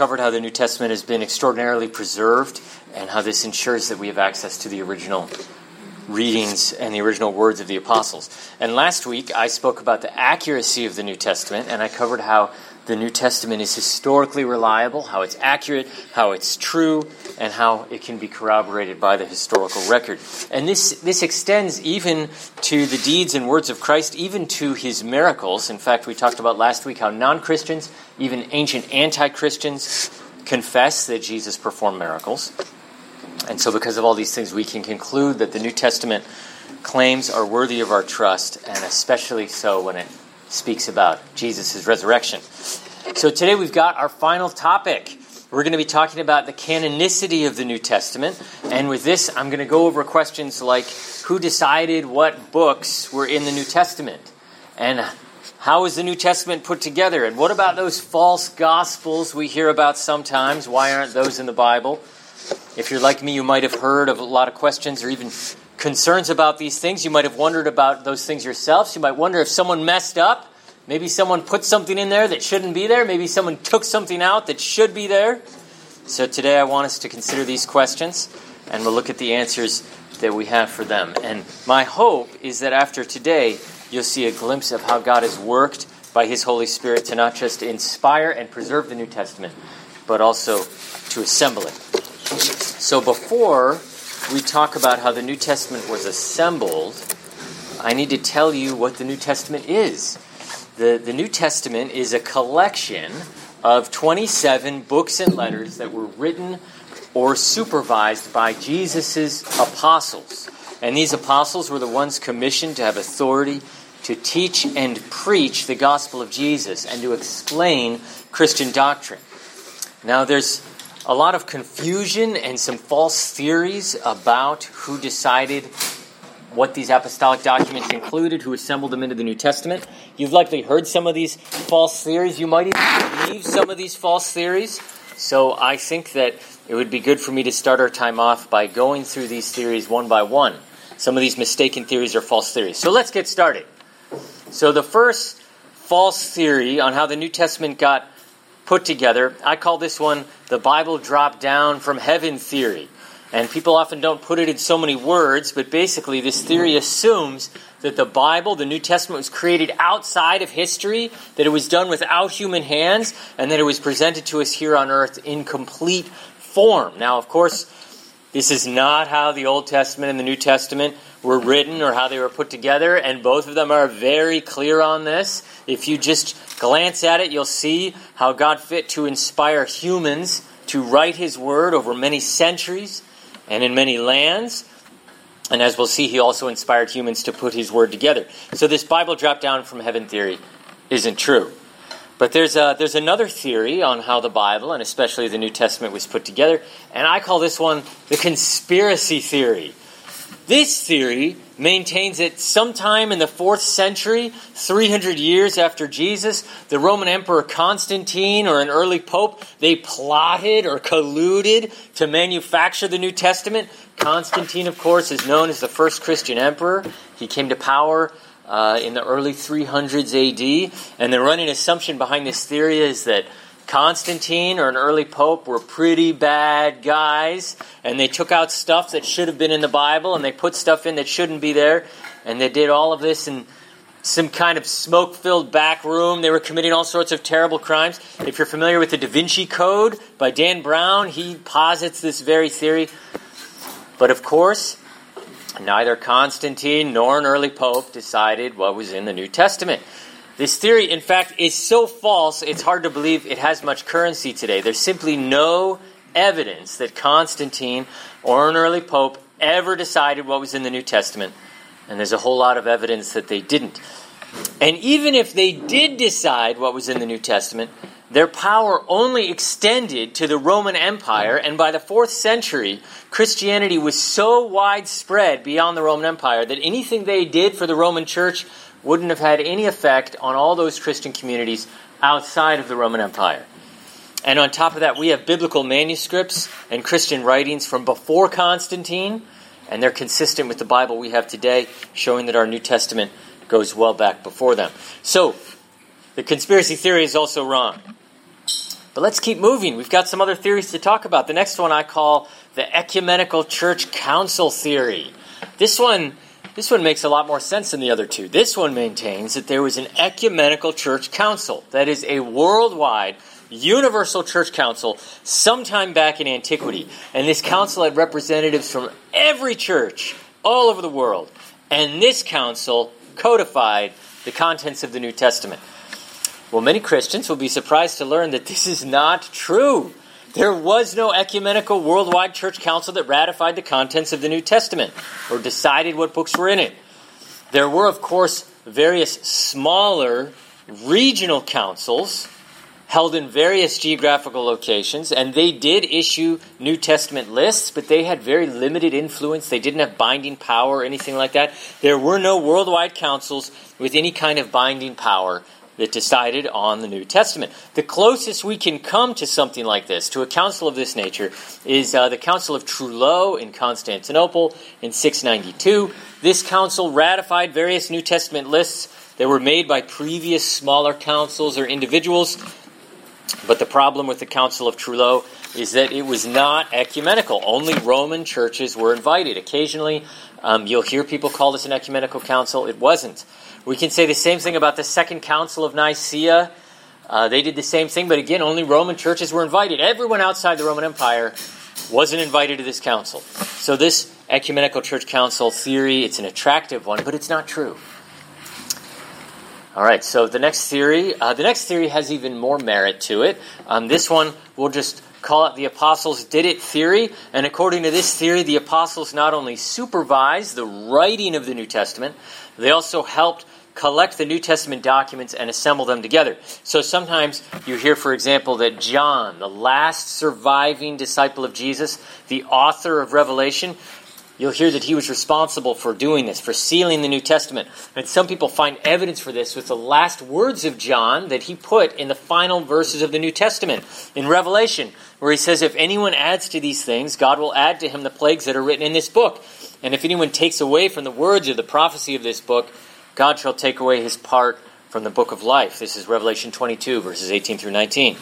covered how the New Testament has been extraordinarily preserved and how this ensures that we have access to the original readings and the original words of the apostles. And last week I spoke about the accuracy of the New Testament and I covered how the New Testament is historically reliable, how it's accurate, how it's true, and how it can be corroborated by the historical record. And this, this extends even to the deeds and words of Christ, even to his miracles. In fact, we talked about last week how non Christians, even ancient anti Christians, confess that Jesus performed miracles. And so, because of all these things, we can conclude that the New Testament claims are worthy of our trust, and especially so when it speaks about Jesus' resurrection. So, today we've got our final topic. We're going to be talking about the canonicity of the New Testament. And with this, I'm going to go over questions like who decided what books were in the New Testament? And how is the New Testament put together? And what about those false gospels we hear about sometimes? Why aren't those in the Bible? If you're like me, you might have heard of a lot of questions or even concerns about these things. You might have wondered about those things yourselves. You might wonder if someone messed up. Maybe someone put something in there that shouldn't be there. Maybe someone took something out that should be there. So today I want us to consider these questions and we'll look at the answers that we have for them. And my hope is that after today, you'll see a glimpse of how God has worked by His Holy Spirit to not just inspire and preserve the New Testament, but also to assemble it. So before we talk about how the New Testament was assembled, I need to tell you what the New Testament is. The, the New Testament is a collection of 27 books and letters that were written or supervised by Jesus' apostles. And these apostles were the ones commissioned to have authority to teach and preach the gospel of Jesus and to explain Christian doctrine. Now, there's a lot of confusion and some false theories about who decided what these apostolic documents included, who assembled them into the New Testament. You've likely heard some of these false theories. You might even believe some of these false theories. So I think that it would be good for me to start our time off by going through these theories one by one. Some of these mistaken theories are false theories. So let's get started. So the first false theory on how the New Testament got put together, I call this one the Bible dropped down from heaven theory. And people often don't put it in so many words, but basically, this theory assumes that the Bible, the New Testament, was created outside of history, that it was done without human hands, and that it was presented to us here on earth in complete form. Now, of course, this is not how the Old Testament and the New Testament were written or how they were put together, and both of them are very clear on this. If you just glance at it, you'll see how God fit to inspire humans to write His Word over many centuries and in many lands. And as we'll see, he also inspired humans to put his word together. So this Bible drop down from heaven theory isn't true. But there's, a, there's another theory on how the Bible, and especially the New Testament, was put together, and I call this one the conspiracy theory. This theory maintains that sometime in the fourth century, 300 years after Jesus, the Roman Emperor Constantine or an early pope, they plotted or colluded to manufacture the New Testament. Constantine, of course, is known as the first Christian emperor. He came to power uh, in the early 300s AD. And the running assumption behind this theory is that Constantine or an early pope were pretty bad guys, and they took out stuff that should have been in the Bible, and they put stuff in that shouldn't be there, and they did all of this in some kind of smoke filled back room. They were committing all sorts of terrible crimes. If you're familiar with the Da Vinci Code by Dan Brown, he posits this very theory. But of course, neither Constantine nor an early pope decided what was in the New Testament. This theory, in fact, is so false, it's hard to believe it has much currency today. There's simply no evidence that Constantine or an early pope ever decided what was in the New Testament, and there's a whole lot of evidence that they didn't. And even if they did decide what was in the New Testament, their power only extended to the Roman Empire, and by the fourth century, Christianity was so widespread beyond the Roman Empire that anything they did for the Roman Church wouldn't have had any effect on all those Christian communities outside of the Roman Empire. And on top of that, we have biblical manuscripts and Christian writings from before Constantine, and they're consistent with the Bible we have today, showing that our New Testament goes well back before them. So, the conspiracy theory is also wrong. But let's keep moving. We've got some other theories to talk about. The next one I call the ecumenical church council theory. This one this one makes a lot more sense than the other two. This one maintains that there was an ecumenical church council, that is, a worldwide, universal church council sometime back in antiquity. And this council had representatives from every church all over the world. And this council codified the contents of the New Testament. Well, many Christians will be surprised to learn that this is not true. There was no ecumenical worldwide church council that ratified the contents of the New Testament or decided what books were in it. There were, of course, various smaller regional councils held in various geographical locations, and they did issue New Testament lists, but they had very limited influence. They didn't have binding power or anything like that. There were no worldwide councils with any kind of binding power that decided on the New Testament. The closest we can come to something like this, to a council of this nature, is uh, the Council of Trullo in Constantinople in 692. This council ratified various New Testament lists that were made by previous smaller councils or individuals. But the problem with the Council of Trullo is that it was not ecumenical. Only Roman churches were invited. Occasionally, um, you'll hear people call this an ecumenical council. It wasn't. We can say the same thing about the Second Council of Nicaea. Uh, they did the same thing, but again, only Roman churches were invited. Everyone outside the Roman Empire wasn't invited to this council. So this ecumenical church council theory, it's an attractive one, but it's not true. All right, so the next theory, uh, the next theory has even more merit to it. Um, this one we'll just call it the apostles did it theory. And according to this theory, the apostles not only supervised the writing of the New Testament, they also helped collect the New Testament documents and assemble them together. So sometimes you hear, for example, that John, the last surviving disciple of Jesus, the author of Revelation, you'll hear that he was responsible for doing this, for sealing the New Testament. And some people find evidence for this with the last words of John that he put in the final verses of the New Testament in Revelation, where he says, If anyone adds to these things, God will add to him the plagues that are written in this book. And if anyone takes away from the words of the prophecy of this book, God shall take away his part from the book of life. This is Revelation 22, verses 18 through 19.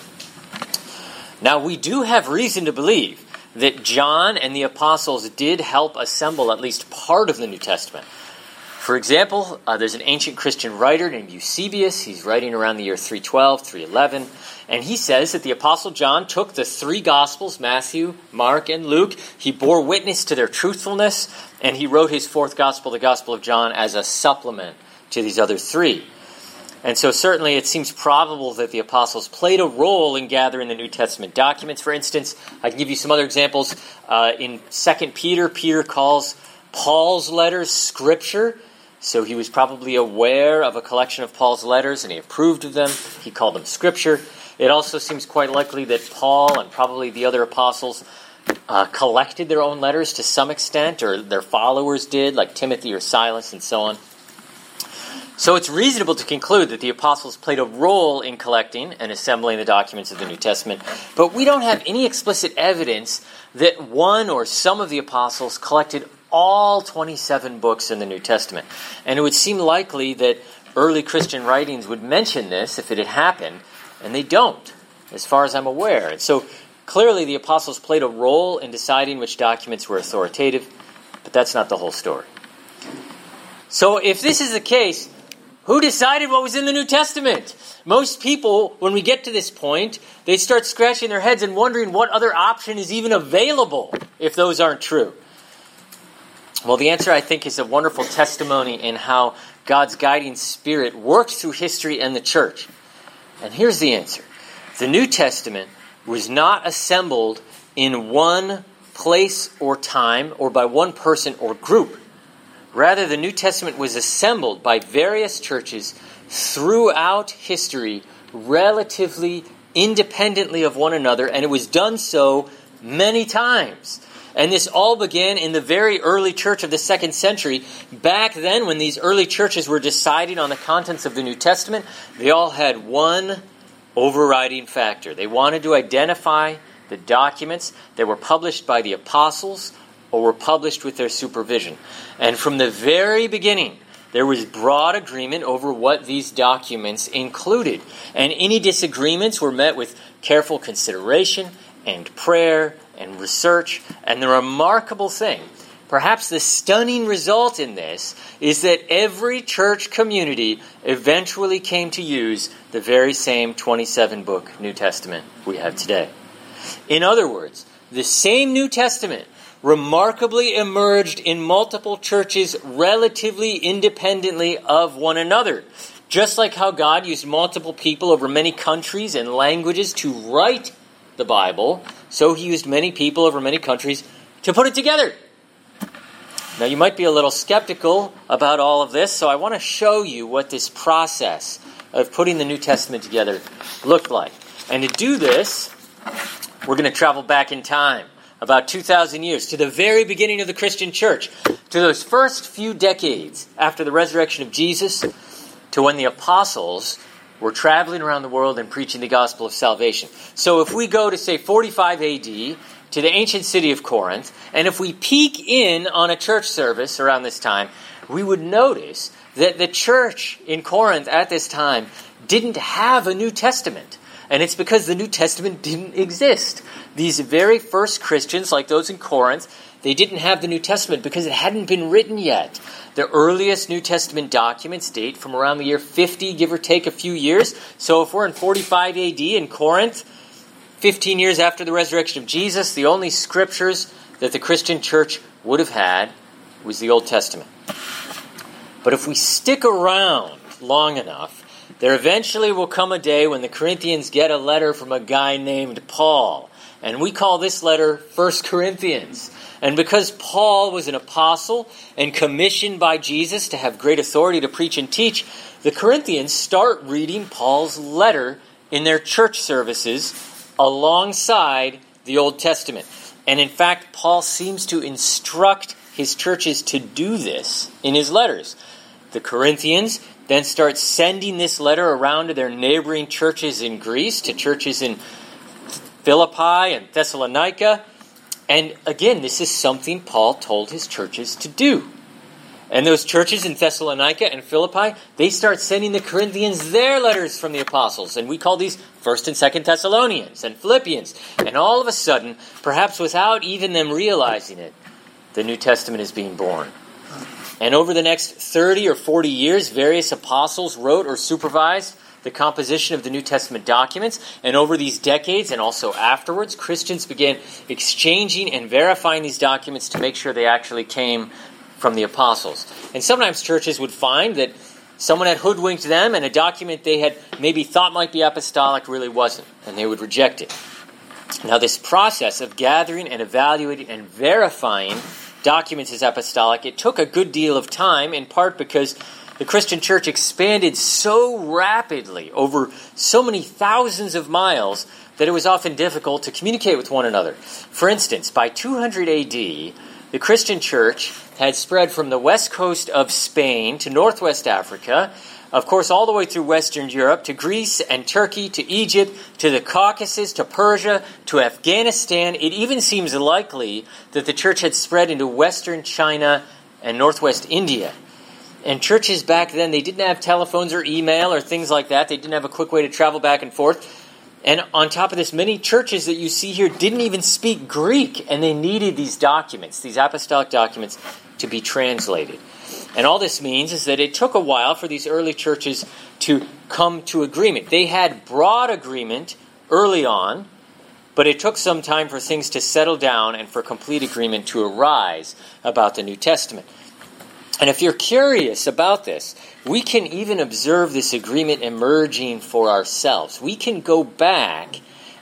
Now, we do have reason to believe that John and the apostles did help assemble at least part of the New Testament. For example, uh, there's an ancient Christian writer named Eusebius. He's writing around the year 312, 311. And he says that the Apostle John took the three Gospels, Matthew, Mark, and Luke. He bore witness to their truthfulness, and he wrote his fourth Gospel, the Gospel of John, as a supplement to these other three. And so, certainly, it seems probable that the apostles played a role in gathering the New Testament documents. For instance, I can give you some other examples. Uh, in 2 Peter, Peter calls Paul's letters scripture. So he was probably aware of a collection of Paul's letters and he approved of them. He called them scripture. It also seems quite likely that Paul and probably the other apostles uh, collected their own letters to some extent, or their followers did, like Timothy or Silas and so on. So it's reasonable to conclude that the apostles played a role in collecting and assembling the documents of the New Testament, but we don't have any explicit evidence that one or some of the apostles collected all 27 books in the New Testament. And it would seem likely that early Christian writings would mention this if it had happened, and they don't, as far as I'm aware. And so clearly the apostles played a role in deciding which documents were authoritative, but that's not the whole story. So if this is the case, who decided what was in the New Testament? Most people, when we get to this point, they start scratching their heads and wondering what other option is even available if those aren't true. Well, the answer, I think, is a wonderful testimony in how God's guiding spirit works through history and the church. And here's the answer the New Testament was not assembled in one place or time or by one person or group. Rather, the New Testament was assembled by various churches throughout history relatively independently of one another, and it was done so many times. And this all began in the very early church of the second century. Back then, when these early churches were deciding on the contents of the New Testament, they all had one overriding factor. They wanted to identify the documents that were published by the apostles or were published with their supervision. And from the very beginning, there was broad agreement over what these documents included. And any disagreements were met with careful consideration and prayer and research. And the remarkable thing, perhaps the stunning result in this, is that every church community eventually came to use the very same 27 book New Testament we have today. In other words, the same New Testament remarkably emerged in multiple churches relatively independently of one another. Just like how God used multiple people over many countries and languages to write the Bible, so he used many people over many countries to put it together. Now, you might be a little skeptical about all of this, so I want to show you what this process of putting the New Testament together looked like. And to do this, we're going to travel back in time about 2,000 years to the very beginning of the Christian church, to those first few decades after the resurrection of Jesus, to when the apostles were traveling around the world and preaching the gospel of salvation. So if we go to, say, 45 AD, to the ancient city of Corinth, and if we peek in on a church service around this time, we would notice that the church in Corinth at this time didn't have a New Testament. And it's because the New Testament didn't exist. These very first Christians, like those in Corinth, they didn't have the New Testament because it hadn't been written yet. The earliest New Testament documents date from around the year 50, give or take a few years. So if we're in 45 AD in Corinth, 15 years after the resurrection of Jesus, the only scriptures that the Christian church would have had was the Old Testament. But if we stick around long enough, there eventually will come a day when the Corinthians get a letter from a guy named Paul. And we call this letter First Corinthians. And because Paul was an apostle and commissioned by Jesus to have great authority to preach and teach, the Corinthians start reading Paul's letter in their church services alongside the Old Testament. And in fact, Paul seems to instruct his churches to do this in his letters. The Corinthians then start sending this letter around to their neighboring churches in Greece, to churches in Philippi and Thessalonica. And again, this is something Paul told his churches to do. And those churches in Thessalonica and Philippi, they start sending the Corinthians their letters from the apostles. And we call these 1st and 2nd Thessalonians and Philippians. And all of a sudden, perhaps without even them realizing it, the New Testament is being born. And over the next 30 or 40 years, various apostles wrote or supervised the composition of the New Testament documents. And over these decades and also afterwards, Christians began exchanging and verifying these documents to make sure they actually came from the apostles. And sometimes churches would find that someone had hoodwinked them and a document they had maybe thought might be apostolic really wasn't, and they would reject it. Now, this process of gathering and evaluating and verifying documents as apostolic, it took a good deal of time, in part because the Christian church expanded so rapidly over so many thousands of miles that it was often difficult to communicate with one another. For instance, by 200 AD, the Christian church had spread from the west coast of Spain to northwest Africa, of course, all the way through Western Europe to Greece and Turkey to Egypt to the Caucasus to Persia to Afghanistan. It even seems likely that the church had spread into Western China and Northwest India. And churches back then, they didn't have telephones or email or things like that. They didn't have a quick way to travel back and forth. And on top of this, many churches that you see here didn't even speak Greek, and they needed these documents, these apostolic documents, to be translated. And all this means is that it took a while for these early churches to come to agreement. They had broad agreement early on, but it took some time for things to settle down and for complete agreement to arise about the New Testament. And if you're curious about this, we can even observe this agreement emerging for ourselves. We can go back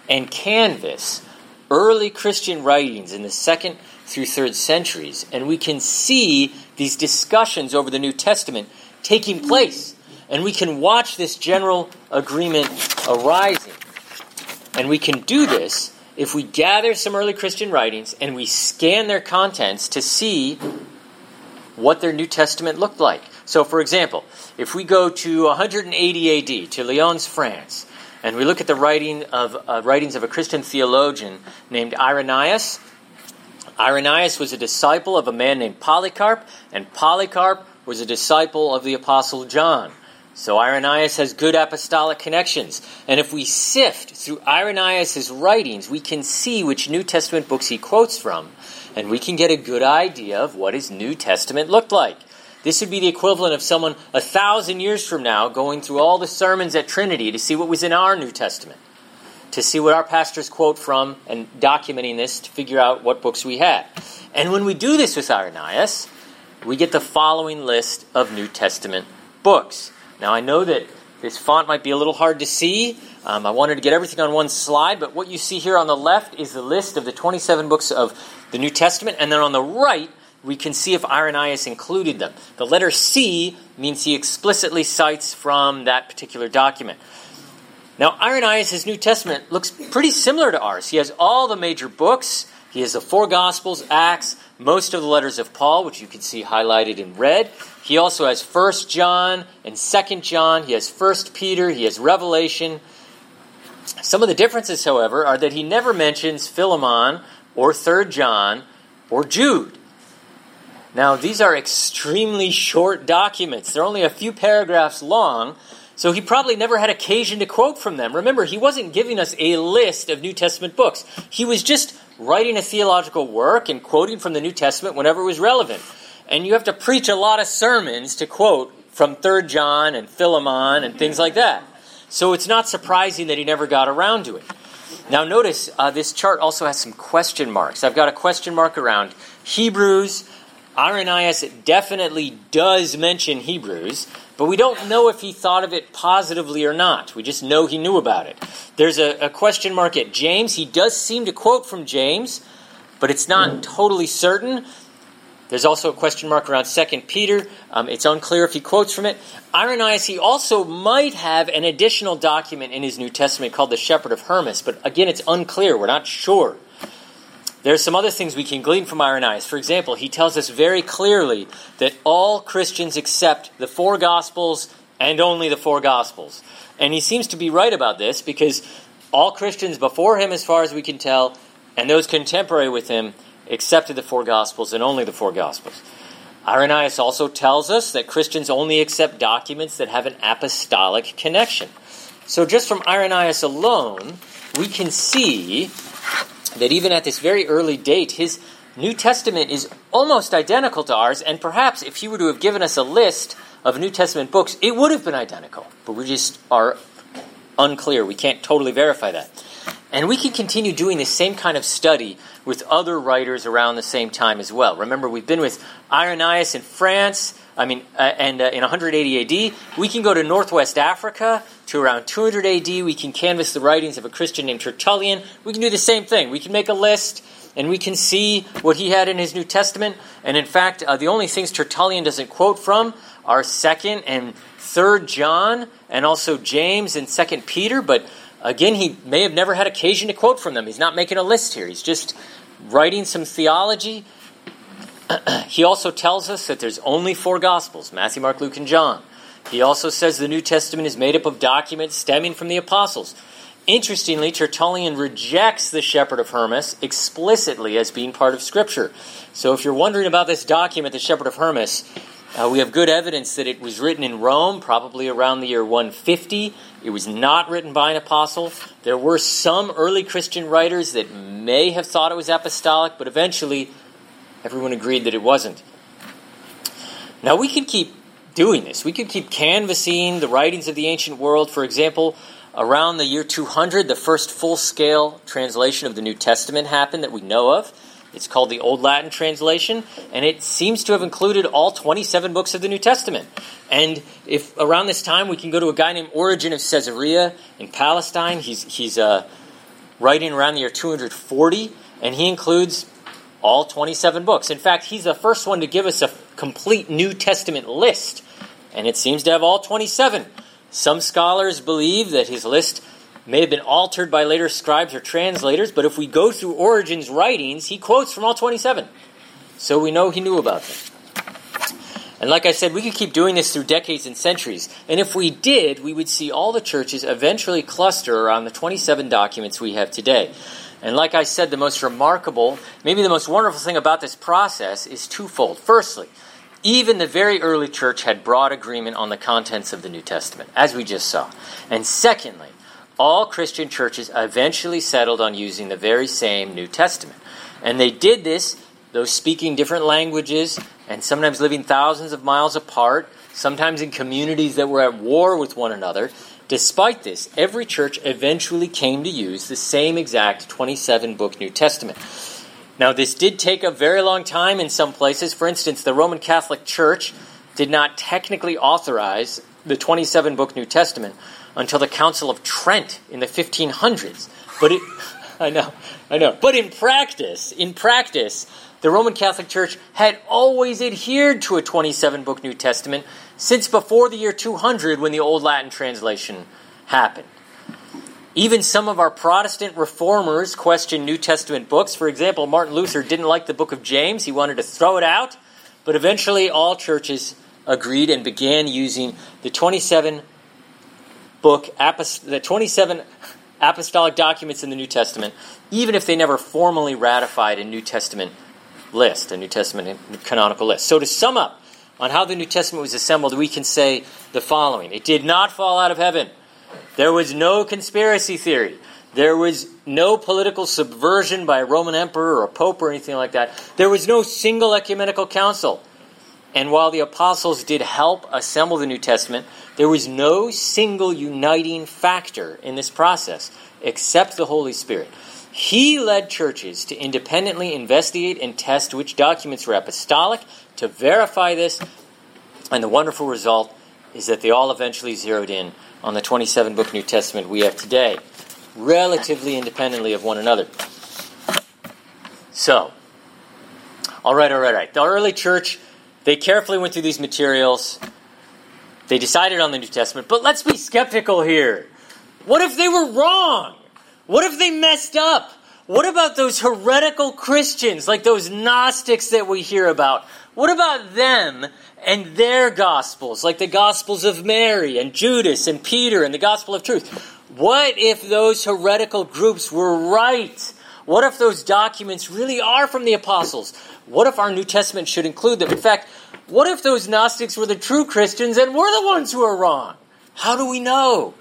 and canvass early Christian writings in the second through third centuries, and we can see these discussions over the New Testament taking place. And we can watch this general agreement arising. And we can do this if we gather some early Christian writings and we scan their contents to see what their New Testament looked like. So, for example, if we go to 180 AD to Lyons, France, and we look at the writing of uh, writings of a Christian theologian named Irenaeus, Irenaeus was a disciple of a man named Polycarp, and Polycarp was a disciple of the Apostle John. So Irenaeus has good apostolic connections. And if we sift through Irenaeus' writings, we can see which New Testament books he quotes from, and we can get a good idea of what his New Testament looked like. This would be the equivalent of someone a thousand years from now going through all the sermons at Trinity to see what was in our New Testament, to see what our pastors quote from, and documenting this to figure out what books we had. And when we do this with Irenaeus, we get the following list of New Testament books. Now, I know that this font might be a little hard to see. Um, I wanted to get everything on one slide, but what you see here on the left is the list of the 27 books of the New Testament, and then on the right, we can see if Irenaeus included them. The letter C means he explicitly cites from that particular document. Now, Irenaeus' New Testament looks pretty similar to ours. He has all the major books, he has the four Gospels, Acts, most of the letters of Paul, which you can see highlighted in red. He also has 1 John and 2 John. He has 1 Peter. He has Revelation. Some of the differences, however, are that he never mentions Philemon or 3 John or Jude. Now, these are extremely short documents. They're only a few paragraphs long, so he probably never had occasion to quote from them. Remember, he wasn't giving us a list of New Testament books. He was just writing a theological work and quoting from the New Testament whenever it was relevant. And you have to preach a lot of sermons to quote from 3 John and Philemon and things like that. So it's not surprising that he never got around to it. Now, notice uh, this chart also has some question marks. I've got a question mark around Hebrews, Irenaeus definitely does mention Hebrews, but we don't know if he thought of it positively or not. We just know he knew about it. There's a, a question mark at James. He does seem to quote from James, but it's not totally certain. There's also a question mark around 2 Peter. Um, it's unclear if he quotes from it. Irenaeus, he also might have an additional document in his New Testament called the Shepherd of Hermas, but again, it's unclear. We're not sure. There are some other things we can glean from Irenaeus. For example, he tells us very clearly that all Christians accept the four Gospels and only the four Gospels. And he seems to be right about this because all Christians before him, as far as we can tell, and those contemporary with him, accepted the four Gospels and only the four Gospels. Irenaeus also tells us that Christians only accept documents that have an apostolic connection. So, just from Irenaeus alone, we can see that even at this very early date, his New Testament is almost identical to ours, and perhaps if he were to have given us a list of New Testament books, it would have been identical. But we just are unclear. We can't totally verify that. And we can continue doing the same kind of study with other writers around the same time as well. Remember, we've been with Irenaeus in France, I mean, uh, and uh, in 180 AD. We can go to Northwest Africa to around 200 AD. We can canvass the writings of a Christian named Tertullian. We can do the same thing. We can make a list and we can see what he had in his New Testament. And in fact, uh, the only things Tertullian doesn't quote from are 2nd and 3rd John and also James and 2nd Peter. But again, he may have never had occasion to quote from them. He's not making a list here. He's just writing some theology he also tells us that there's only four Gospels Matthew, Mark, Luke, and John. He also says the New Testament is made up of documents stemming from the apostles. Interestingly, Tertullian rejects the Shepherd of Hermas explicitly as being part of Scripture. So if you're wondering about this document, the Shepherd of Hermas, uh, we have good evidence that it was written in Rome, probably around the year 150. It was not written by an apostle. There were some early Christian writers that may have thought it was apostolic, but eventually Everyone agreed that it wasn't. Now, we could keep doing this. We could keep canvassing the writings of the ancient world. For example, around the year 200, the first full scale translation of the New Testament happened that we know of. It's called the Old Latin Translation, and it seems to have included all 27 books of the New Testament. And if around this time we can go to a guy named Origen of Caesarea in Palestine, he's, he's uh, writing around the year 240, and he includes all 27 books. In fact, he's the first one to give us a complete New Testament list, and it seems to have all 27. Some scholars believe that his list may have been altered by later scribes or translators, but if we go through Origen's writings, he quotes from all 27. So we know he knew about them. And like I said, we could keep doing this through decades and centuries. And if we did, we would see all the churches eventually cluster around the 27 documents we have today. And like I said, the most remarkable, maybe the most wonderful thing about this process is twofold. Firstly, even the very early church had broad agreement on the contents of the New Testament, as we just saw. And secondly, all Christian churches eventually settled on using the very same New Testament. And they did this, though speaking different languages and sometimes living thousands of miles apart, sometimes in communities that were at war with one another. Despite this, every church eventually came to use the same exact 27 book New Testament. Now, this did take a very long time in some places. For instance, the Roman Catholic Church did not technically authorize the 27 book New Testament until the Council of Trent in the 1500s. But it, I know, I know. But in practice, in practice, the Roman Catholic Church had always adhered to a 27 book New Testament since before the year 200 when the Old Latin translation happened. Even some of our Protestant reformers questioned New Testament books. For example, Martin Luther didn't like the book of James, he wanted to throw it out. But eventually, all churches agreed and began using the 27 book, the 27 apostolic documents in the New Testament, even if they never formally ratified a New Testament list, a New Testament canonical list. So, to sum up on how the New Testament was assembled, we can say the following It did not fall out of heaven, there was no conspiracy theory. There was no political subversion by a Roman emperor or a pope or anything like that. There was no single ecumenical council. And while the apostles did help assemble the New Testament, there was no single uniting factor in this process except the Holy Spirit. He led churches to independently investigate and test which documents were apostolic, to verify this, and the wonderful result is that they all eventually zeroed in on the 27 book New Testament we have today, relatively independently of one another. So, all right, all right, all right. The early church, they carefully went through these materials. They decided on the New Testament, but let's be skeptical here. What if they were wrong? What if they messed up? What about those heretical Christians, like those Gnostics that we hear about? What about them and their Gospels, like the Gospels of Mary and Judas and Peter and the Gospel of Truth? What if those heretical groups were right? What if those documents really are from the apostles? What if our New Testament should include them? In fact, what if those Gnostics were the true Christians and we're the ones who are wrong? How do we know?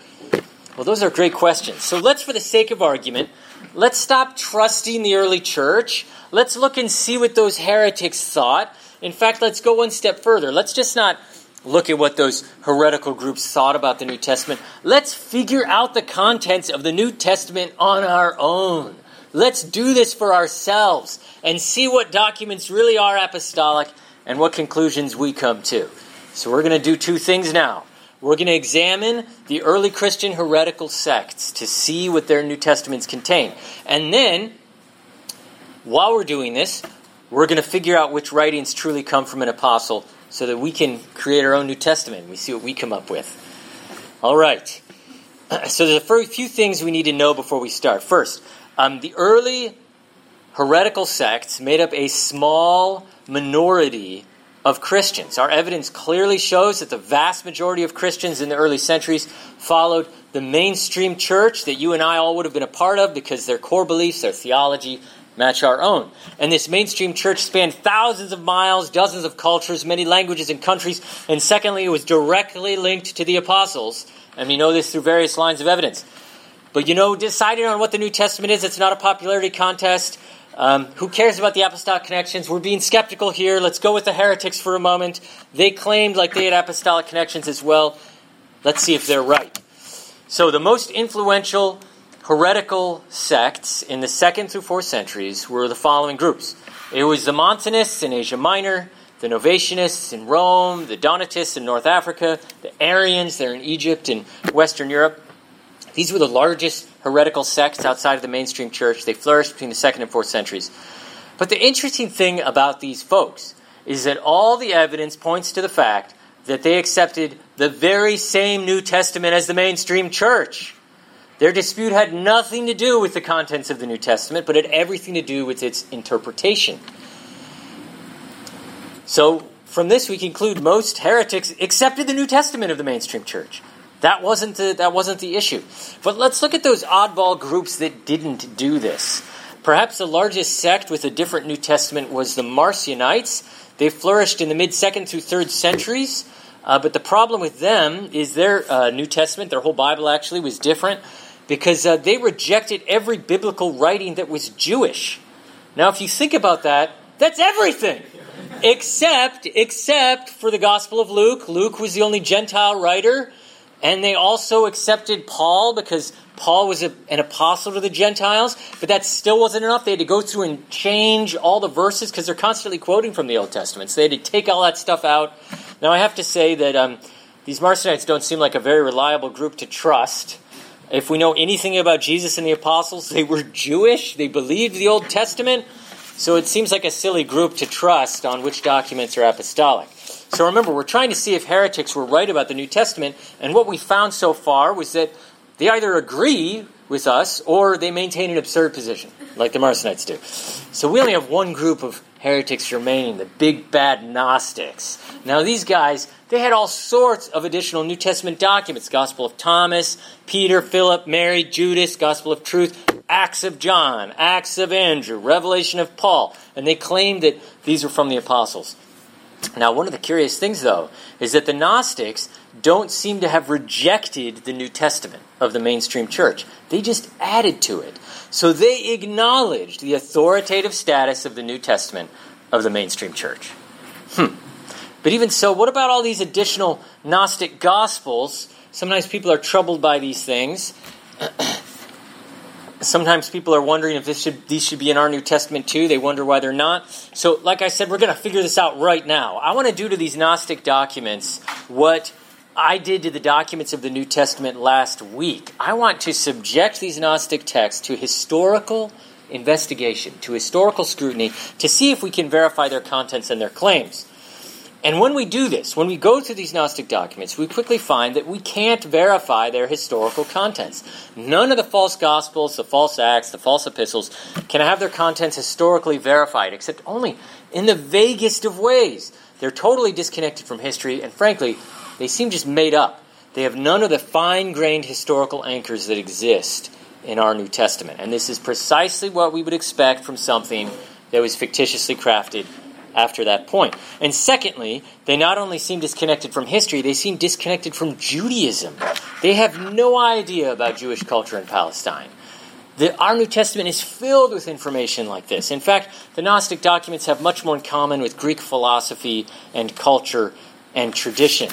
Well, those are great questions. So let's, for the sake of argument, let's stop trusting the early church. Let's look and see what those heretics thought. In fact, let's go one step further. Let's just not look at what those heretical groups thought about the New Testament. Let's figure out the contents of the New Testament on our own. Let's do this for ourselves and see what documents really are apostolic and what conclusions we come to. So, we're going to do two things now. We're going to examine the early Christian heretical sects to see what their New Testaments contain. And then, while we're doing this, we're going to figure out which writings truly come from an apostle so that we can create our own New Testament. We see what we come up with. All right. So there's a few things we need to know before we start. First, um, the early heretical sects made up a small minority of Christians. Our evidence clearly shows that the vast majority of Christians in the early centuries followed the mainstream church that you and I all would have been a part of because their core beliefs, their theology, match our own. And this mainstream church spanned thousands of miles, dozens of cultures, many languages and countries, and secondly, it was directly linked to the apostles. And we know this through various lines of evidence. But you know, deciding on what the New Testament is, it's not a popularity contest. Um, who cares about the apostolic connections? We're being skeptical here. Let's go with the heretics for a moment. They claimed like they had apostolic connections as well. Let's see if they're right. So, the most influential heretical sects in the second through fourth centuries were the following groups it was the Montanists in Asia Minor, the Novatianists in Rome, the Donatists in North Africa, the Arians there in Egypt and Western Europe. These were the largest heretical sects outside of the mainstream church. They flourished between the second and fourth centuries. But the interesting thing about these folks is that all the evidence points to the fact that they accepted the very same New Testament as the mainstream church. Their dispute had nothing to do with the contents of the New Testament, but had everything to do with its interpretation. So, from this, we conclude most heretics accepted the New Testament of the mainstream church. That wasn't the, that wasn't the issue. But let's look at those oddball groups that didn't do this. Perhaps the largest sect with a different New Testament was the Marcionites. They flourished in the mid second through third centuries. Uh, but the problem with them is their uh, New Testament, their whole Bible actually, was different because uh, they rejected every biblical writing that was Jewish. Now, if you think about that, that's everything. Except, except for the Gospel of Luke. Luke was the only Gentile writer. And they also accepted Paul because Paul was a, an apostle to the Gentiles, but that still wasn't enough. They had to go through and change all the verses because they're constantly quoting from the Old Testament. So they had to take all that stuff out. Now, I have to say that um, these Marcionites don't seem like a very reliable group to trust. If we know anything about Jesus and the apostles, they were Jewish, they believed the Old Testament, so it seems like a silly group to trust on which documents are apostolic. So remember, we're trying to see if heretics were right about the New Testament, and what we found so far was that they either agree with us or they maintain an absurd position, like the Marcionites do. So we only have one group of heretics remaining, the big bad Gnostics. Now, these guys, they had all sorts of additional New Testament documents Gospel of Thomas, Peter, Philip, Mary, Judas, Gospel of Truth, Acts of John, Acts of Andrew, Revelation of Paul. And they claimed that these were from the apostles. Now, one of the curious things, though, is that the Gnostics don't seem to have rejected the New Testament of the mainstream church. They just added to it. So they acknowledged the authoritative status of the New Testament of the mainstream church. Hmm. But even so, what about all these additional Gnostic Gospels? Sometimes people are troubled by these things. Sometimes people are wondering if should, these should be in our New Testament too. They wonder why they're not. So, like I said, we're going to figure this out right now. I want to do to these Gnostic documents what I did to the documents of the New Testament last week. I want to subject these Gnostic texts to historical investigation, to historical scrutiny, to see if we can verify their contents and their claims. And when we do this, when we go through these Gnostic documents, we quickly find that we can't verify their historical contents. None of the false Gospels, the false Acts, the false epistles can have their contents historically verified, except only in the vaguest of ways. They're totally disconnected from history, and frankly, they seem just made up. They have none of the fine grained historical anchors that exist in our New Testament. And this is precisely what we would expect from something that was fictitiously crafted after that point. And secondly, they not only seem disconnected from history, they seem disconnected from Judaism. They have no idea about Jewish culture in Palestine. The, our New Testament is filled with information like this. In fact, the Gnostic documents have much more in common with Greek philosophy and culture and tradition.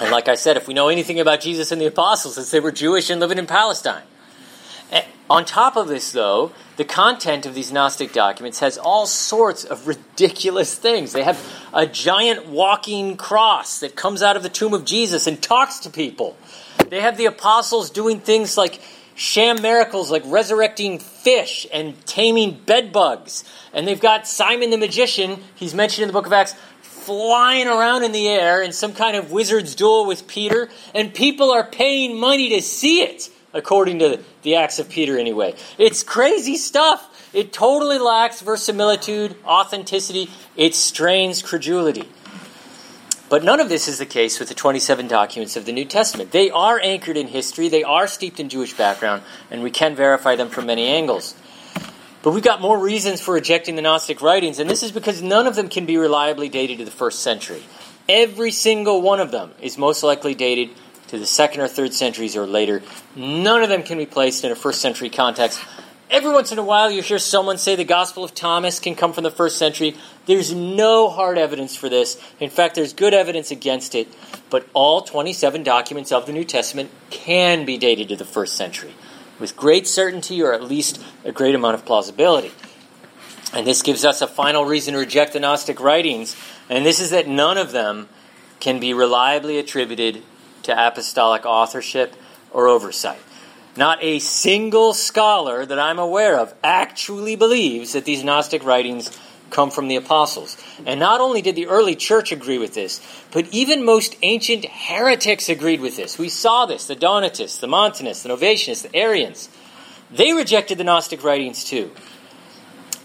And like I said, if we know anything about Jesus and the apostles, it's they were Jewish and living in Palestine. On top of this, though, the content of these Gnostic documents has all sorts of ridiculous things. They have a giant walking cross that comes out of the tomb of Jesus and talks to people. They have the apostles doing things like sham miracles like resurrecting fish and taming bedbugs. And they've got Simon the magician, he's mentioned in the book of Acts, flying around in the air in some kind of wizard's duel with Peter, and people are paying money to see it, according to the Acts of Peter, anyway. It's crazy stuff. It totally lacks verisimilitude, authenticity, it strains credulity. But none of this is the case with the 27 documents of the New Testament. They are anchored in history, they are steeped in Jewish background, and we can verify them from many angles. But we've got more reasons for rejecting the Gnostic writings, and this is because none of them can be reliably dated to the first century. Every single one of them is most likely dated to the second or third centuries or later. None of them can be placed in a first century context. Every once in a while, you hear someone say the Gospel of Thomas can come from the first century. There's no hard evidence for this. In fact, there's good evidence against it. But all 27 documents of the New Testament can be dated to the first century with great certainty or at least a great amount of plausibility. And this gives us a final reason to reject the Gnostic writings, and this is that none of them can be reliably attributed to apostolic authorship or oversight. Not a single scholar that I'm aware of actually believes that these Gnostic writings come from the apostles. And not only did the early church agree with this, but even most ancient heretics agreed with this. We saw this the Donatists, the Montanists, the Novatianists, the Arians. They rejected the Gnostic writings too.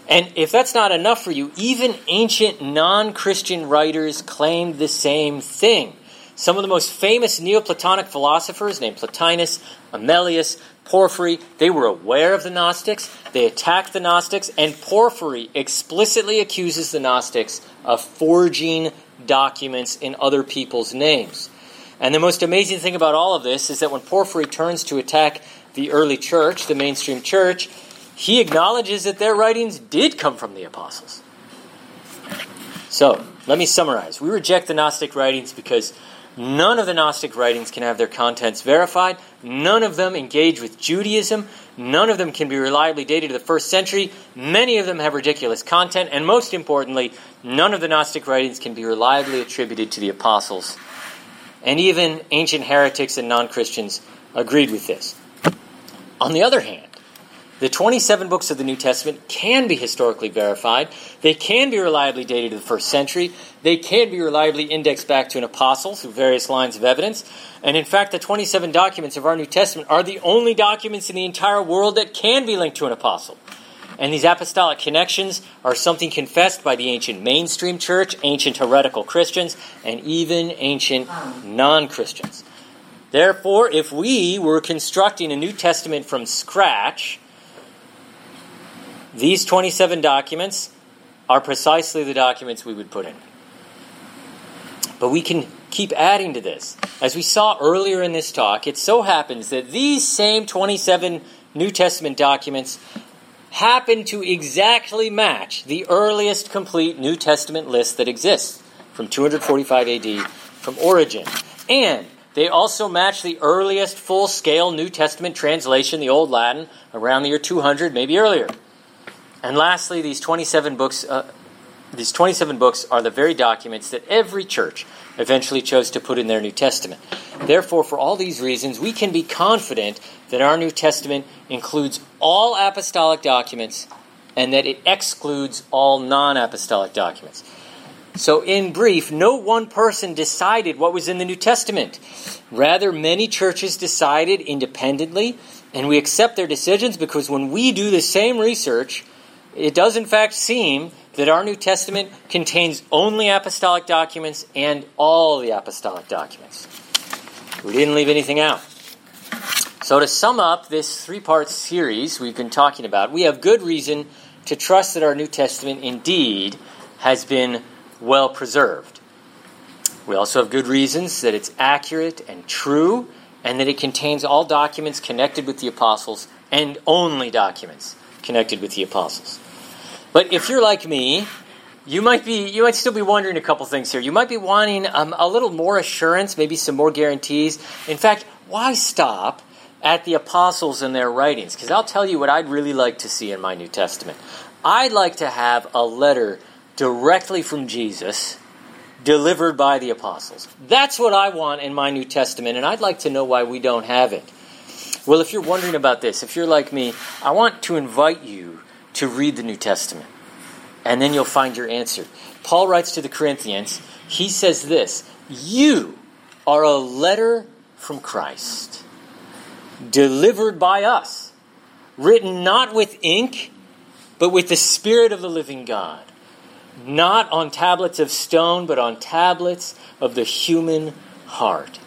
And if that's not enough for you, even ancient non Christian writers claimed the same thing. Some of the most famous Neoplatonic philosophers, named Plotinus, Amelius, Porphyry, they were aware of the Gnostics, they attacked the Gnostics, and Porphyry explicitly accuses the Gnostics of forging documents in other people's names. And the most amazing thing about all of this is that when Porphyry turns to attack the early church, the mainstream church, he acknowledges that their writings did come from the apostles. So, let me summarize. We reject the Gnostic writings because None of the Gnostic writings can have their contents verified. None of them engage with Judaism. None of them can be reliably dated to the first century. Many of them have ridiculous content. And most importantly, none of the Gnostic writings can be reliably attributed to the apostles. And even ancient heretics and non Christians agreed with this. On the other hand, the 27 books of the New Testament can be historically verified. They can be reliably dated to the first century. They can be reliably indexed back to an apostle through various lines of evidence. And in fact, the 27 documents of our New Testament are the only documents in the entire world that can be linked to an apostle. And these apostolic connections are something confessed by the ancient mainstream church, ancient heretical Christians, and even ancient non Christians. Therefore, if we were constructing a New Testament from scratch, these 27 documents are precisely the documents we would put in. But we can keep adding to this. As we saw earlier in this talk, it so happens that these same 27 New Testament documents happen to exactly match the earliest complete New Testament list that exists from 245 AD from Origen. And they also match the earliest full scale New Testament translation, the Old Latin, around the year 200, maybe earlier. And lastly, these 27 books, uh, these 27 books are the very documents that every church eventually chose to put in their New Testament. Therefore, for all these reasons, we can be confident that our New Testament includes all apostolic documents and that it excludes all non apostolic documents. So, in brief, no one person decided what was in the New Testament. Rather, many churches decided independently, and we accept their decisions because when we do the same research, it does, in fact, seem that our New Testament contains only apostolic documents and all the apostolic documents. We didn't leave anything out. So, to sum up this three part series we've been talking about, we have good reason to trust that our New Testament indeed has been well preserved. We also have good reasons that it's accurate and true, and that it contains all documents connected with the apostles and only documents connected with the apostles. But if you're like me, you might be you might still be wondering a couple things here. You might be wanting um, a little more assurance, maybe some more guarantees. In fact, why stop at the apostles and their writings? Because I'll tell you what I'd really like to see in my New Testament. I'd like to have a letter directly from Jesus delivered by the apostles. That's what I want in my New Testament, and I'd like to know why we don't have it. Well, if you're wondering about this, if you're like me, I want to invite you to read the New Testament. And then you'll find your answer. Paul writes to the Corinthians, he says this You are a letter from Christ, delivered by us, written not with ink, but with the Spirit of the living God, not on tablets of stone, but on tablets of the human heart.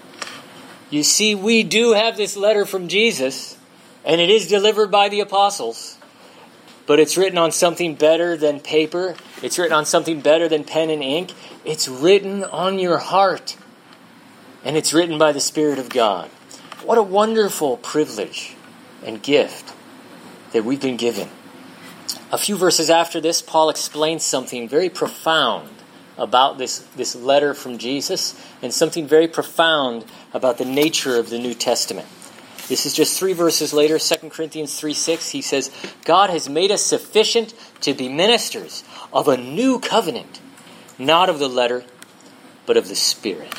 You see, we do have this letter from Jesus, and it is delivered by the apostles, but it's written on something better than paper. It's written on something better than pen and ink. It's written on your heart, and it's written by the Spirit of God. What a wonderful privilege and gift that we've been given. A few verses after this, Paul explains something very profound about this, this letter from Jesus and something very profound about the nature of the New Testament. This is just three verses later, 2 Corinthians 3 6. He says, God has made us sufficient to be ministers of a new covenant, not of the letter, but of the Spirit.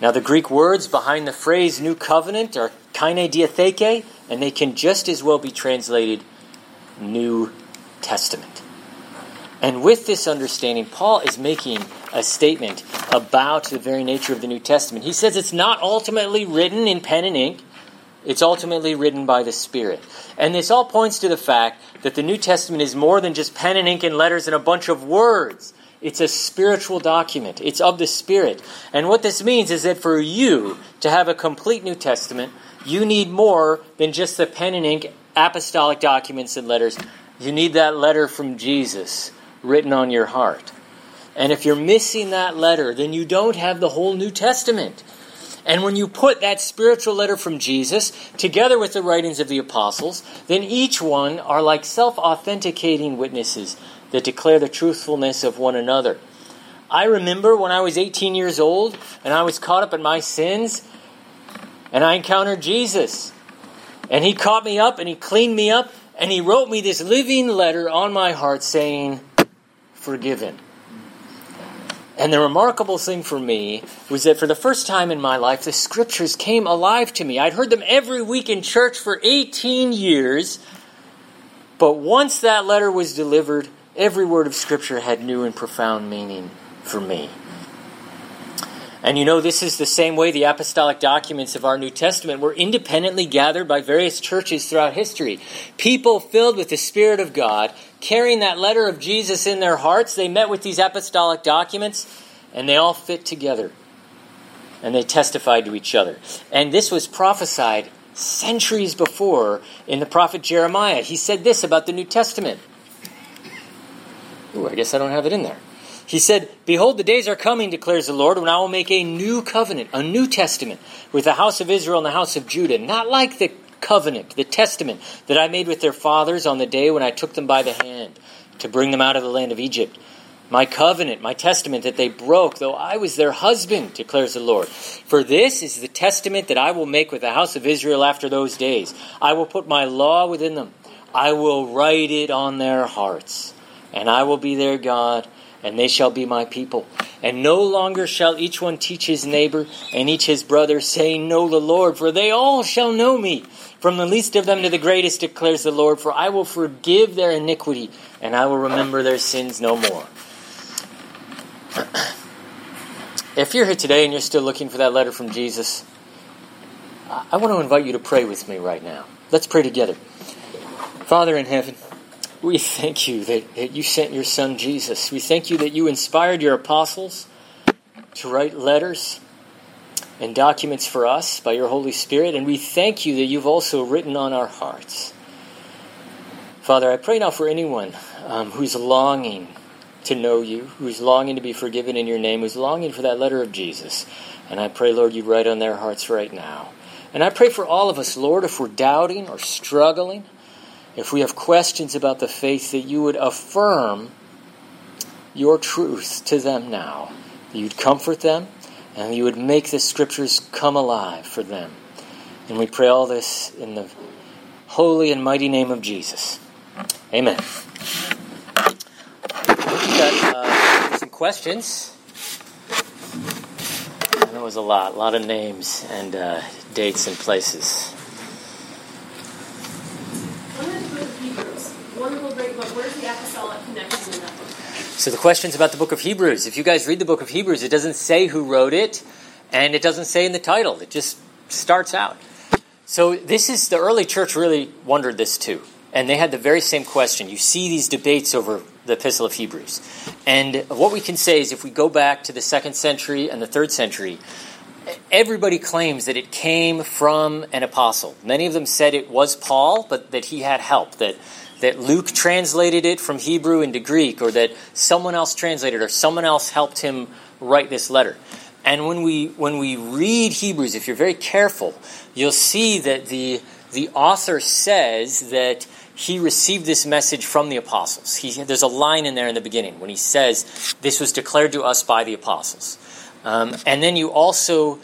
Now, the Greek words behind the phrase new covenant are kaine diatheke, and they can just as well be translated New Testament. And with this understanding, Paul is making a statement about the very nature of the New Testament. He says it's not ultimately written in pen and ink, it's ultimately written by the Spirit. And this all points to the fact that the New Testament is more than just pen and ink and letters and a bunch of words. It's a spiritual document. It's of the Spirit. And what this means is that for you to have a complete New Testament, you need more than just the pen and ink apostolic documents and letters. You need that letter from Jesus written on your heart. And if you're missing that letter, then you don't have the whole New Testament. And when you put that spiritual letter from Jesus together with the writings of the apostles, then each one are like self authenticating witnesses that declare the truthfulness of one another. I remember when I was 18 years old and I was caught up in my sins and I encountered Jesus. And he caught me up and he cleaned me up and he wrote me this living letter on my heart saying, Forgiven. And the remarkable thing for me was that for the first time in my life, the scriptures came alive to me. I'd heard them every week in church for 18 years, but once that letter was delivered, every word of scripture had new and profound meaning for me. And you know, this is the same way the apostolic documents of our New Testament were independently gathered by various churches throughout history. People filled with the Spirit of God, carrying that letter of Jesus in their hearts, they met with these apostolic documents, and they all fit together. And they testified to each other. And this was prophesied centuries before in the prophet Jeremiah. He said this about the New Testament. Ooh, I guess I don't have it in there. He said, Behold, the days are coming, declares the Lord, when I will make a new covenant, a new testament, with the house of Israel and the house of Judah, not like the covenant, the testament that I made with their fathers on the day when I took them by the hand to bring them out of the land of Egypt. My covenant, my testament that they broke, though I was their husband, declares the Lord. For this is the testament that I will make with the house of Israel after those days. I will put my law within them, I will write it on their hearts, and I will be their God and they shall be my people. And no longer shall each one teach his neighbor and each his brother, saying, Know the Lord, for they all shall know me. From the least of them to the greatest, declares the Lord, for I will forgive their iniquity, and I will remember their sins no more. if you're here today and you're still looking for that letter from Jesus, I want to invite you to pray with me right now. Let's pray together. Father in heaven, we thank you that, that you sent your son Jesus. We thank you that you inspired your apostles to write letters and documents for us by your Holy Spirit, and we thank you that you've also written on our hearts. Father, I pray now for anyone um, who's longing to know you, who's longing to be forgiven in your name, who's longing for that letter of Jesus. And I pray, Lord, you write on their hearts right now. And I pray for all of us, Lord, if we're doubting or struggling, if we have questions about the faith, that you would affirm your truth to them now. That you'd comfort them, and you would make the scriptures come alive for them. And we pray all this in the holy and mighty name of Jesus. Amen. Got uh, some questions. That was a lot, a lot of names and uh, dates and places. wonderful, great book. Where's the apostolic connection in that book? So the question's about the book of Hebrews. If you guys read the book of Hebrews, it doesn't say who wrote it, and it doesn't say in the title. It just starts out. So this is the early church really wondered this too. And they had the very same question. You see these debates over the Epistle of Hebrews. And what we can say is if we go back to the second century and the third century, everybody claims that it came from an apostle. Many of them said it was Paul, but that he had help, that that Luke translated it from Hebrew into Greek, or that someone else translated, or someone else helped him write this letter. And when we when we read Hebrews, if you're very careful, you'll see that the the author says that he received this message from the apostles. He, there's a line in there in the beginning when he says, This was declared to us by the apostles. Um, and then you also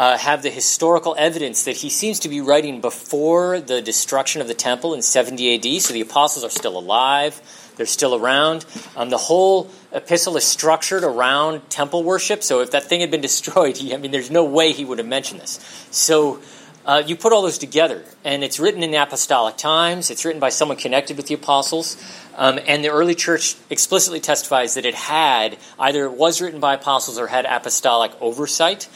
uh, have the historical evidence that he seems to be writing before the destruction of the temple in 70 AD. So the apostles are still alive, they're still around. Um, the whole epistle is structured around temple worship. So if that thing had been destroyed, he, I mean, there's no way he would have mentioned this. So uh, you put all those together, and it's written in apostolic times. It's written by someone connected with the apostles, um, and the early church explicitly testifies that it had either it was written by apostles or had apostolic oversight.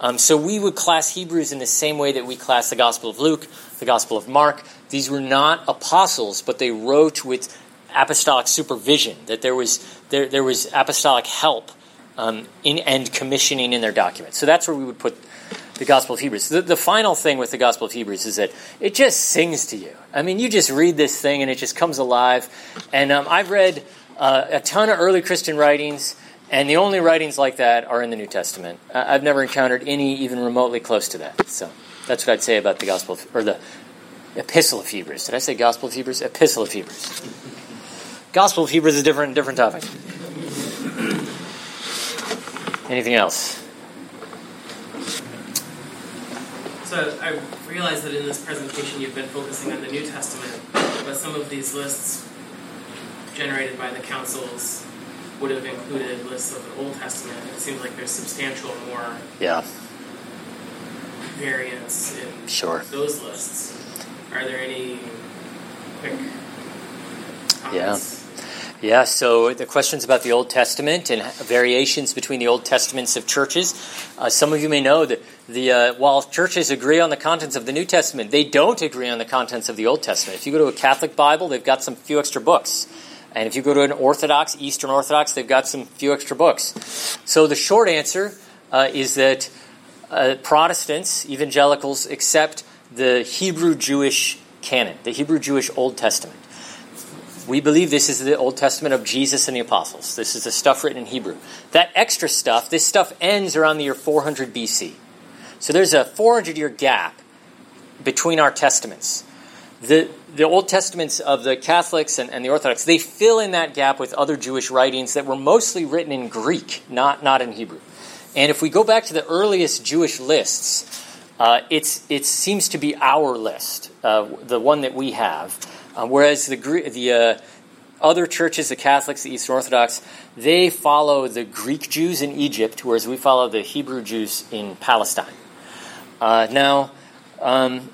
Um, so we would class Hebrews in the same way that we class the Gospel of Luke, the Gospel of Mark. These were not apostles, but they wrote with apostolic supervision. That there was there, there was apostolic help um, in and commissioning in their documents. So that's where we would put the Gospel of Hebrews. The, the final thing with the Gospel of Hebrews is that it just sings to you. I mean, you just read this thing and it just comes alive. And um, I've read uh, a ton of early Christian writings, and the only writings like that are in the New Testament. I've never encountered any even remotely close to that. So that's what I'd say about the Gospel of, or the Epistle of Hebrews. Did I say Gospel of Hebrews? Epistle of Hebrews. Gospel of Hebrews is a different different topic. Anything else? So I realize that in this presentation you've been focusing on the New Testament, but some of these lists generated by the councils would have included lists of the Old Testament. It seems like there's substantial more Yeah, variance in sure. those lists. Are there any quick Yeah. Yeah, so the questions about the Old Testament and variations between the Old Testaments of churches. Uh, some of you may know that the uh, while churches agree on the contents of the New Testament, they don't agree on the contents of the Old Testament. If you go to a Catholic Bible, they've got some few extra books. And if you go to an Orthodox, Eastern Orthodox, they've got some few extra books. So the short answer uh, is that uh, Protestants, evangelicals, accept the Hebrew Jewish canon, the Hebrew Jewish Old Testament. We believe this is the Old Testament of Jesus and the apostles. This is the stuff written in Hebrew. That extra stuff, this stuff ends around the year 400 BC. So there's a 400 year gap between our testaments. The, the Old Testaments of the Catholics and, and the Orthodox, they fill in that gap with other Jewish writings that were mostly written in Greek, not, not in Hebrew. And if we go back to the earliest Jewish lists, uh, it's, it seems to be our list, uh, the one that we have. Uh, whereas the, the uh, other churches, the Catholics, the Eastern Orthodox, they follow the Greek Jews in Egypt, whereas we follow the Hebrew Jews in Palestine. Uh, now, um,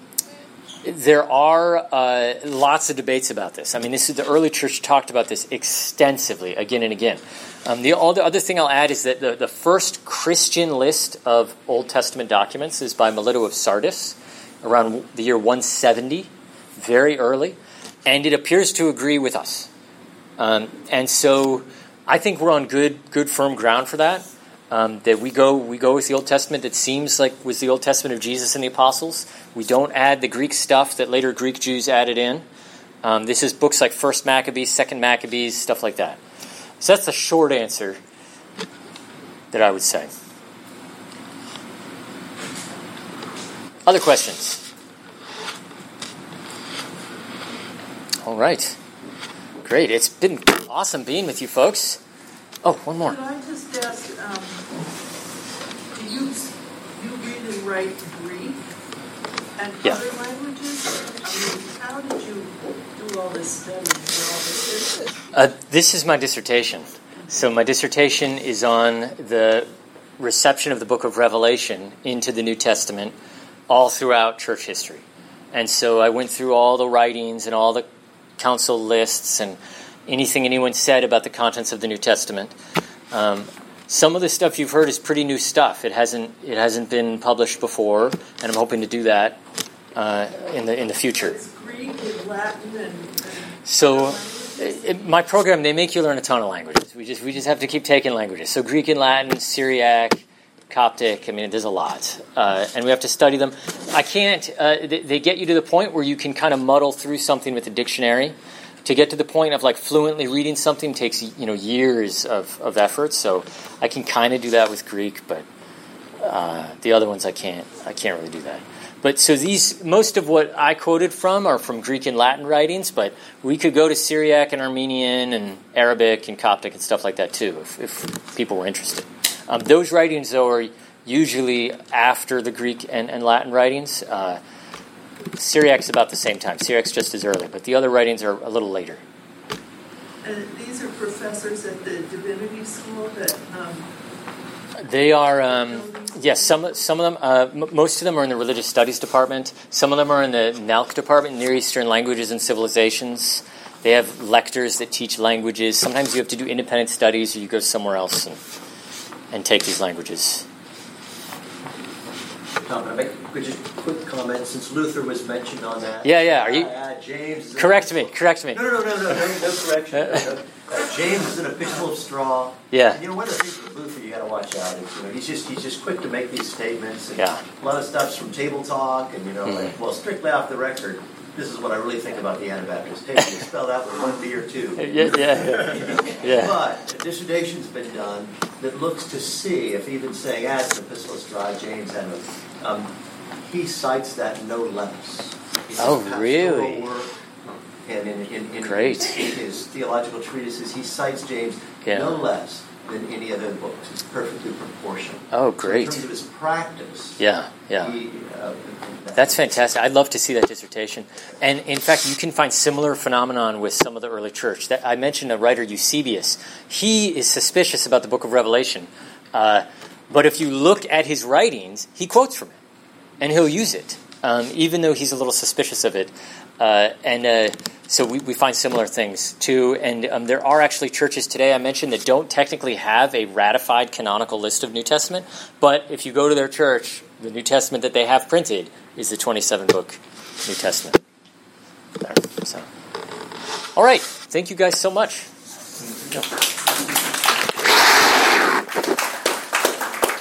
there are uh, lots of debates about this. I mean, this is the early church talked about this extensively, again and again. Um, the, all the other thing I'll add is that the, the first Christian list of Old Testament documents is by Melito of Sardis, around the year 170, very early, and it appears to agree with us. Um, and so, I think we're on good, good, firm ground for that. Um, that we go we go with the Old Testament that seems like was the Old Testament of Jesus and the apostles. We don't add the Greek stuff that later Greek Jews added in. Um, this is books like First Maccabees, Second Maccabees, stuff like that. So that's the short answer that I would say. Other questions? All right. Great. It's been awesome being with you folks. Oh, one more. Could I just ask, um, do you, you read and write Greek and Yeah. other languages? I mean, how did you do all this study for all this? Uh, this is my dissertation. So, my dissertation is on the reception of the book of Revelation into the New Testament all throughout church history. And so, I went through all the writings and all the council lists and anything anyone said about the contents of the New Testament. Um, some of the stuff you've heard is pretty new stuff. It hasn't it hasn't been published before, and I'm hoping to do that uh, in the in the future. It's Greek and Latin and. and So, it- my program they make you learn a ton of languages. We just we just have to keep taking languages. So Greek and Latin, Syriac, Coptic. I mean, there's a lot, uh, and we have to study them. I can't. Uh, they, they get you to the point where you can kind of muddle through something with a dictionary. To get to the point of like fluently reading something takes you know years of, of effort. So I can kind of do that with Greek, but uh, the other ones I can't. I can't really do that. But so these, most of what I quoted from are from Greek and Latin writings, but we could go to Syriac and Armenian and Arabic and Coptic and stuff like that too, if, if people were interested. Um, those writings, though, are usually after the Greek and, and Latin writings. Uh, Syriac's about the same time. Syriac's just as early, but the other writings are a little later. And these are professors at the divinity school that, um, They are, um, yes, some, some of them, uh, m- most of them are in the religious studies department. Some of them are in the NELC department, Near Eastern Languages and Civilizations. They have lectors that teach languages. Sometimes you have to do independent studies or you go somewhere else and, and take these languages. Tom, can I make a could just quick comment since Luther was mentioned on that. Yeah, yeah, are you- Uh, uh, James. Correct me. Correct me. No, no, no, no, no, no, no correction. No, no. Uh, James is an epistle of straw. Yeah. And, you know, one of the things with Luther you got to watch out is, you know, he's just he's just quick to make these statements. And Yeah. A lot of stuff's from table talk, and you know, Mhm. like, well, strictly off the record. This is what I really think about the Anabaptist. Hey, you spell that with one B or two. Yeah, yeah, yeah. But a dissertation's been done that looks to see if even saying, ah, it's an epistle of straw, James had a, um, he cites that no less. Oh, really? Work, and in, in, in, Great. his theological treatises, he cites James Yeah. no less than any other books. It's perfectly proportional. Oh, So in great. terms of his practice, Yeah, yeah. he, uh, That's fantastic. I'd love to see that dissertation. And in fact, you can find similar phenomenon with some of the early church. That I mentioned a writer Eusebius. He is suspicious about the Book of Revelation, uh, but if you look at his writings, he quotes from it, and he'll use it, um, even though he's a little suspicious of it. Uh, and uh, so we, we find similar things too. And um, there are actually churches today I mentioned that don't technically have a ratified canonical list of New Testament, but if you go to their church, the New Testament that they have printed is the 27 book New Testament. There. So, all right. Thank you guys so much.